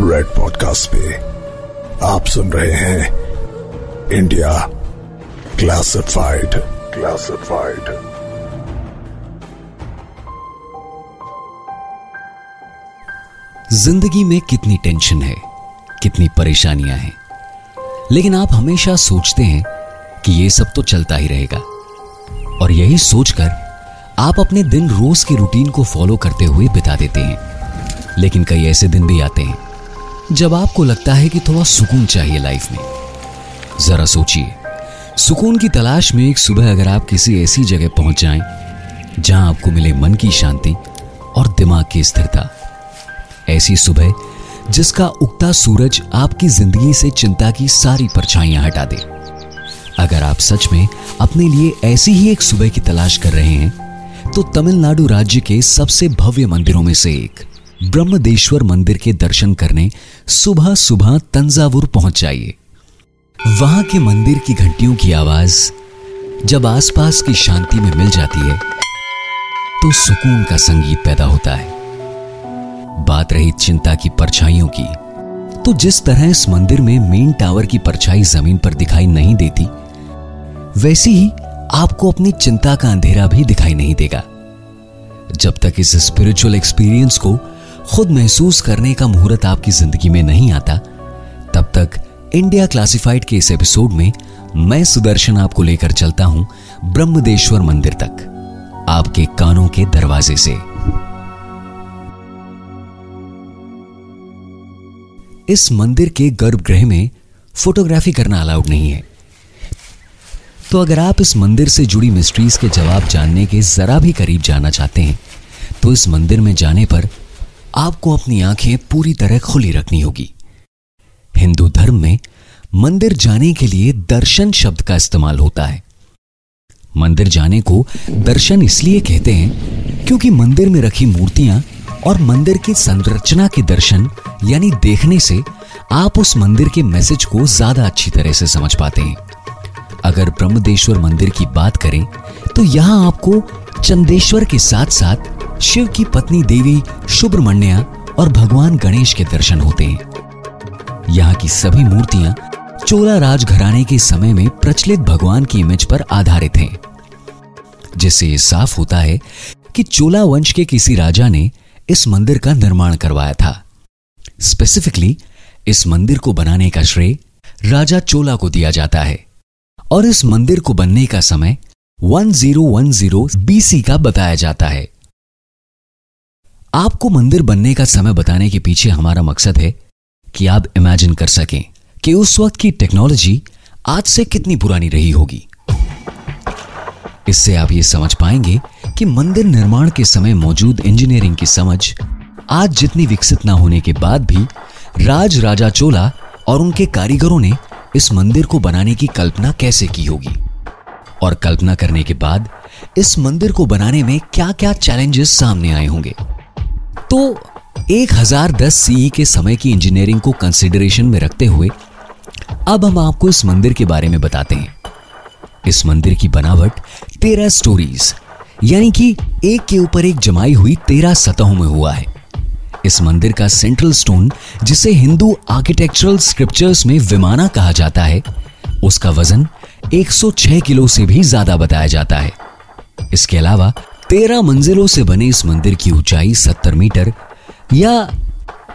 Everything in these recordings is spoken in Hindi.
रेड पॉडकास्ट पे आप सुन रहे हैं इंडिया क्लासिफाइड क्लासिफाइड ज़िंदगी में कितनी टेंशन है, कितनी परेशानियाँ हैं, लेकिन आप हमेशा सोचते हैं कि ये सब तो चलता ही रहेगा। और यही सोचकर आप अपने दिन रोज के रूटीन को फॉलो करते हुए बिता देते हैं। लेकिन कई ऐसे दिन भी आते हैं जब आपको लगता है कि थोड़ा सुकून चाहिए लाइफ में, जरा सोचिए। सुकून की तलाश में एक सुबह अगर आप किसी ऐसी जगह पहुँच जाएँ, जहाँ आपको मिले मन की शांति और दिमाग की स्थिरता। ऐसी सुबह जिसका उगता सूरज आपकी ज़िंदगी से चिंता की सारी परछाइयाँ हटा दे। अगर आप सच में अपने लिए ऐसी ही एक सुबह की तलाश कर रहे हैं तो तमिलनाडु राज्य के सबसे भव्य मंदिरों में से एक। ब्रह्मदेश्वर मंदिर के दर्शन करने सुबह सुबह तंजावुर पहुँच जाइए। वहाँ के मंदिर की घंटियों की आवाज़ जब आसपास की शांति में मिल जाती है तो सुकून का संगीत पैदा होता है। बात रही चिंता की परछाइयों की तो जिस तरह इस मंदिर में मेन टावर की परछाई ज़मीन पर दिखाई नहीं देती, वैसी ही आपको अपनी चिंता का अंधेरा भी दिखाई नहीं देगा। जब तक इस स्पिरिचुअल एक्सपीरियंस को खुद महसूस करने का मुहूर्त आपकी ज़िंदगी में नहीं आता, तब तक इंडिया क्लासिफाइड के इस एपिसोड में मैं सुदर्शन आपको लेकर चलता हूँ ब्रह्मदेश्वर मंदिर तक, आपके कानों के दरवाजे से। इस मंदिर के गर्भगृह में फोटोग्राफी करना अलाउड नहीं है। तो अगर आप इस मंदिर से जुड़ी मिस्ट्रीज के जवाब जानने के जरा भी करीब जाना चाहते हैं तो इस मंदिर में जाने पर आपको अपनी आँखें पूरी तरह खुली रखनी होगी। हिंदू धर्म में मंदिर जाने के लिए दर्शन शब्द का इस्तेमाल होता है। मंदिर जाने को दर्शन इसलिए कहते हैं क्योंकि मंदिर में रखी मूर्तियाँ और मंदिर की संरचना के दर्शन, यानी देखने से आप उस मंदिर के मैसेज को ज़्यादा अच्छी तरह से समझ पाते हैं। अगर ब्रह्मदेश्वर मंदिर की बात करें तो यहाँ आपको चंदेश्वर के साथ साथ शिव की पत्नी देवी सुब्रमण्या और भगवान गणेश के दर्शन होते हैं। यहाँ की सभी मूर्तियाँ चोला राजघराने के समय में प्रचलित भगवान की इमेज पर आधारित हैं। जिससे यह साफ़ होता है कि चोला वंश के किसी राजा ने इस मंदिर का निर्माण करवाया था। स्पेसिफिकली इस मंदिर को बनाने का श्रेय राजा चोला को दिया जाता है और इस मंदिर को बनने का समय 1010 बीसी का बताया जाता है। आपको मंदिर बनने का समय बताने के पीछे हमारा मकसद है कि आप इमेजिन कर सकें कि उस वक्त की टेक्नोलॉजी आज से कितनी पुरानी रही होगी। इससे आप ये समझ पाएँगे कि मंदिर निर्माण के समय मौजूद इंजीनियरिंग की समझ आज जितनी विकसित ना होने के बाद भी राज राजा चोला और उनके कारीगरों ने इस मंदिर को बनाने की कल्पना कैसे की होगी? और कल्पना करने के बाद इस मंदिर को बनाने में क्या क्या चैलेंजेस सामने आए होंगे? तो 1010 सीई के समय की इंजीनियरिंग को कंसिडरेशन में रखते हुए, अब हम आपको इस मंदिर के बारे में बताते हैं। इस मंदिर की बनावट तेरह स्टोरीज यानी कि एक के ऊपर एक जमाई हुई तेरह सतहों में हुआ है। इस मंदिर का सेंट्रल स्टोन जिसे हिंदू आर्किटेक्चरल स्क्रिप्चर्स में विमाना कहा जाता है, उसका वज़न 106 किलो से भी ज़्यादा बताया जाता है। इसके अलावा तेरह मंजिलों से बने इस मंदिर की ऊंचाई 70 मीटर या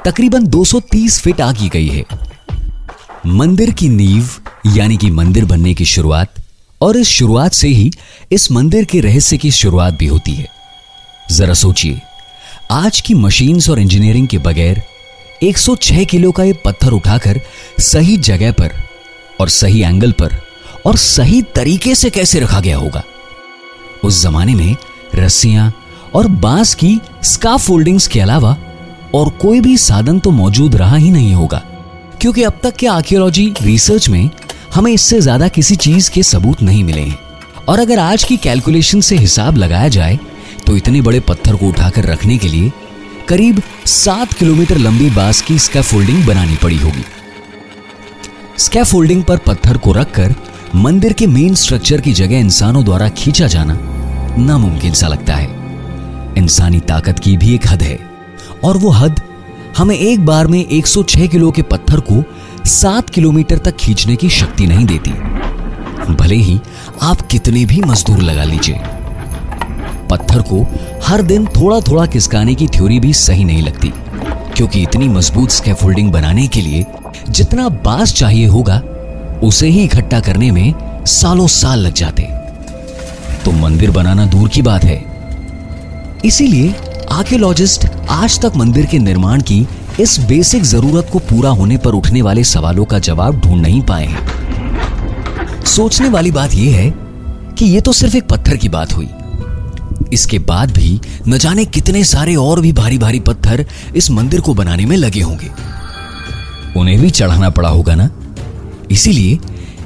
तकरीबन 230 फीट आकी गई है। मंदिर की नींव, यानी कि मंदिर बनने की शुरुआत, और इस शुरुआत से ही इस मंदिर के रहस्य की शुरुआत भी होती है। जरा सोचिए, आज की मशीन्स और इंजीनियरिंग के बगैर 106 किलो का यह पत्थर उठाकर सही जगह पर और सही एंगल पर और सही तरीके से कैसे रखा गया होगा? उस जमाने में रस्सियाँ और बाँस की स्काफ फोल्डिंग्स के अलावा और कोई भी साधन तो मौजूद रहा ही नहीं होगा। क्योंकि अब तक के आर्कियोलॉजी रिसर्च में हमें इससे ज़्यादा किसी चीज़ के सबूत नहीं मिले हैं। और अगर आज की कैलकुलेशन से हिसाब लगाया जाए तो इतने बड़े पत्थर को उठाकर रखने के लिए करीब सात किलोमीटर लंबी बाँस की स्कैफोल्डिंग बनानी पड़ी होगी। स्कैफोल्डिंग पर पत्थर को रखकर मंदिर के मेन स्ट्रक्चर की जगह इंसानों द्वारा खींचा जाना नामुमकिन सा लगता है। इंसानी ताकत की भी एक हद है। और वो हद, हमें एक बार में 106 किलो के पत्थर को 7 किलोमीटर तक खींचने की शक्ति नहीं देती। भले ही आप कितने भी मजदूर लगा लीजिए। पत्थर को हर दिन थोड़ा थोड़ा किसकाने की थ्योरी भी सही नहीं लगती। क्योंकि इतनी मज़बूत स्कैफोल्डिंग बनाने के लिए जितना बास चाहिए होगा, उसे ही इकट्ठा करने में सालों साल लग जाते। तो मंदिर बनाना दूर की बात है। इसीलिए आर्कियोलॉजिस्ट आज तक मंदिर के निर्माण की इस बेसिक ज़रूरत को पूरा होने पर उठने वाले सवालों का जवाब ढूंढ नहीं पाए सोचने वाली बात यह है कि यह तो सिर्फ़ एक पत्थर की बात हुई। इसके बाद भी न जाने कितने सारे और भी भारी भारी पत्थर इस मंदिर को बनाने में लगे होंगे। उन्हें भी चढ़ाना पड़ा होगा ना? इसीलिए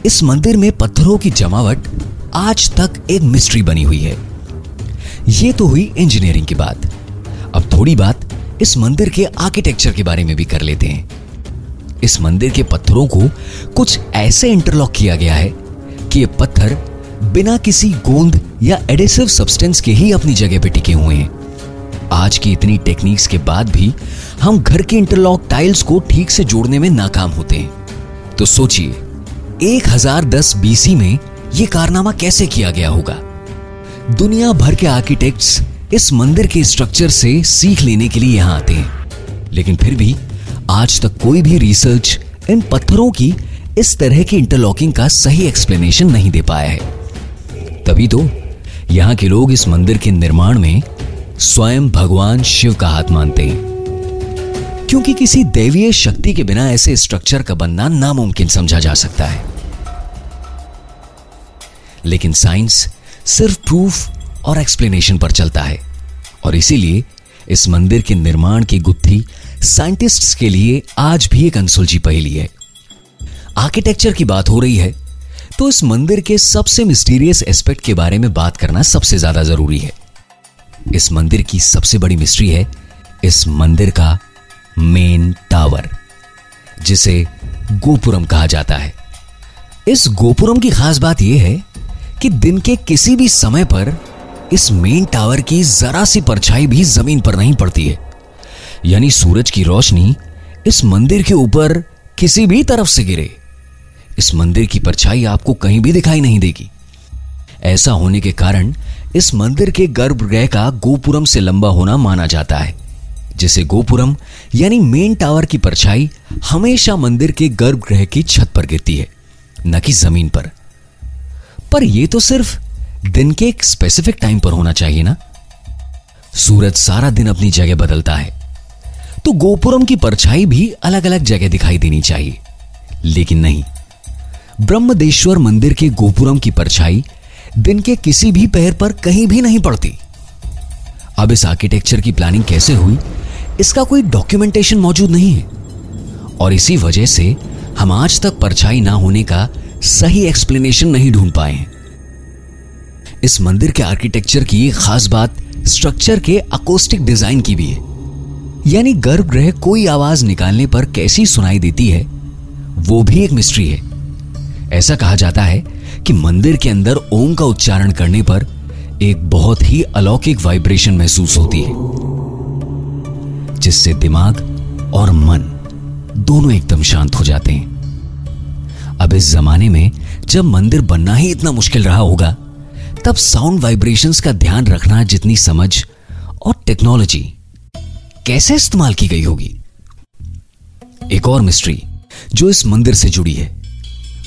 इस मंदिर में पत्थरों की जमावट आज तक एक मिस्ट्री बनी हुई है। यह तो हुई इंजीनियरिंग की बात। अब थोड़ी बात इस मंदिर के आर्किटेक्चर के बारे में भी कर लेते हैं। इस मंदिर के पत्थरों को कुछ ऐसे इंटरलॉक किया गया है कि ये पत्थर बिना किसी गोंद या एडेसिव सब्सटेंस के ही अपनी जगह पे टिके हुए हैं। आज की इतनी टेक्निक्स के बाद भी हम घर के इंटरलॉक टाइल्स को ठीक से जोड़ने में नाकाम होते हैं। तो सोचिए 1010 बीसी में यह कारनामा कैसे किया गया होगा? दुनिया भर के आर्किटेक्ट्स इस मंदिर के स्ट्रक्चर से सीख लेने के लिए यहाँ आते हैं। लेकिन फिर भी, आज तक कोई भी रिसर्च इन पत्थरों की इस तरह की इंटरलॉकिंग का सही एक्सप्लेनेशन नहीं दे पाया है। तभी तो यहाँ के लोग इस मंदिर के निर्माण में स्वयं भगवान शिव का हाथ मानते हैं। क्योंकि किसी दैवीय शक्ति के बिना ऐसे स्ट्रक्चर का बनना नामुमकिन समझा जा सकता है। लेकिन साइंस सिर्फ़ प्रूफ और एक्सप्लेनेशन पर चलता है। और इसीलिए इस मंदिर के निर्माण की गुत्थी साइंटिस्ट्स के लिए आज भी एक अनसुलझी पहेली है। आर्किटेक्चर की बात हो रही है तो इस मंदिर के सबसे मिस्टीरियस एस्पेक्ट के बारे में बात करना सबसे ज़्यादा ज़रूरी है। इस मंदिर की सबसे बड़ी मिस्ट्री है इस मंदिर का मेन टावर जिसे गोपुरम कहा जाता है। इस गोपुरम की खास बात यह है कि दिन के किसी भी समय पर इस मेन टावर की जरा सी परछाई भी ज़मीन पर नहीं पड़ती है। यानी सूरज की रोशनी इस मंदिर के ऊपर किसी भी तरफ़ से गिरे। इस मंदिर की परछाई आपको कहीं भी दिखाई नहीं देगी। ऐसा होने के कारण इस मंदिर के गर्भगृह का गोपुरम से लंबा होना माना जाता है, जिसे गोपुरम यानी मेन टावर की परछाई हमेशा मंदिर के गर्भगृह की छत पर गिरती है, न कि ज़मीन पर। पर यह तो सिर्फ़ दिन के एक स्पेसिफिक टाइम पर होना चाहिए ना। सूरज सारा दिन अपनी जगह बदलता है। तो गोपुरम की परछाई भी अलग अलग जगह दिखाई देनी चाहिए। लेकिन नहीं, ब्रह्मदेश्वर मंदिर के गोपुरम की परछाई दिन के किसी भी पैर पर कहीं भी नहीं पड़ती। अब इस आर्किटेक्चर की प्लानिंग कैसे हुई, इसका कोई डॉक्यूमेंटेशन मौजूद नहीं है। और इसी वजह से हम आज तक परछाई ना होने का सही एक्सप्लेनेशन नहीं ढूंढ पाए इस मंदिर के आर्किटेक्चर की खास बात स्ट्रक्चर के अकोस्टिक डिज़ाइन की भी है। यानी गर्भगृह कोई आवाज़ निकालने पर कैसी सुनाई देती है, वो भी एक मिस्ट्री है। ऐसा कहा जाता है कि मंदिर के अंदर ओम का उच्चारण करने पर एक बहुत ही अलौकिक वाइब्रेशन महसूस होती है, जिससे दिमाग और मन दोनों एकदम शांत हो जाते हैं। अब इस जमाने में जब मंदिर बनना ही इतना मुश्किल रहा होगा, तब साउंड वाइब्रेशंस का ध्यान रखना जितनी समझ और टेक्नोलॉजी कैसे इस्तेमाल की गई होगी। एक और मिस्ट्री जो इस मंदिर से जुड़ी है,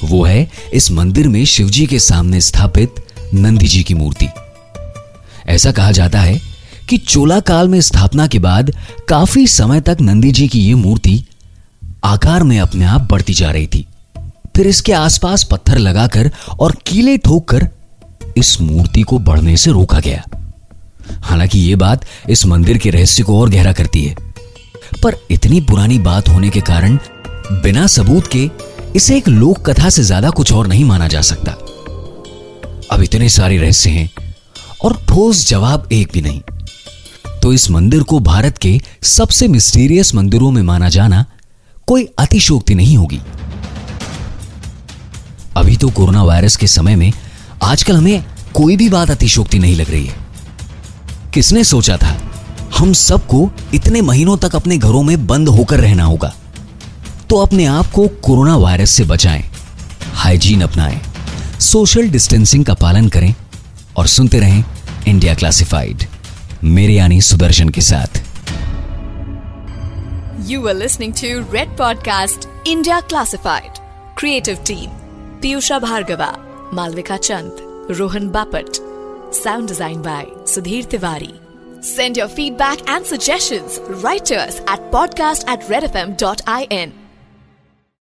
वो है इस मंदिर में शिवजी के सामने स्थापित नंदी जी की मूर्ति। ऐसा कहा जाता है कि चोला काल में स्थापना के बाद काफ़ी समय तक नंदी जी की यह मूर्ति आकार में अपने आप बढ़ती जा रही थी। फिर इसके आसपास पत्थर लगाकर और कीले ठोककर इस मूर्ति को बढ़ने से रोका गया। हालाँकि यह बात इस मंदिर के रहस्य को और गहरा करती है। पर इतनी पुरानी बात होने के कारण बिना सबूत के इसे एक लोक कथा से ज़्यादा कुछ और नहीं माना जा सकता। अब इतने सारे रहस्य हैं और ठोस जवाब एक भी नहीं। तो इस मंदिर को भारत के सबसे मिस्टीरियस मंदिरों में माना जाना कोई अतिशोक्ति नहीं होगी। अभी तो कोरोना वायरस के समय में आजकल हमें कोई भी बात अतिशोक्ति नहीं लग रही है। किसने सोचा था, हम सबको इतने महीनों तक अपने घरों में बंद होकर रहना होगा। तो अपने आप को कोरोना वायरस से बचाएँ, हाइजीन अपनाएँ, सोशल डिस्टेंसिंग का पालन करें और सुनते रहें इंडिया क्लासिफाइड, मेरे यानी सुदर्शन के साथ। You are listening to red podcast India classified creative Team. Piyusha Bhargava, Malvika Chand, Rohan Bapat. Sound design by Sudhir Tiwari. Send your feedback and suggestions right to us at podcast at redfm.in.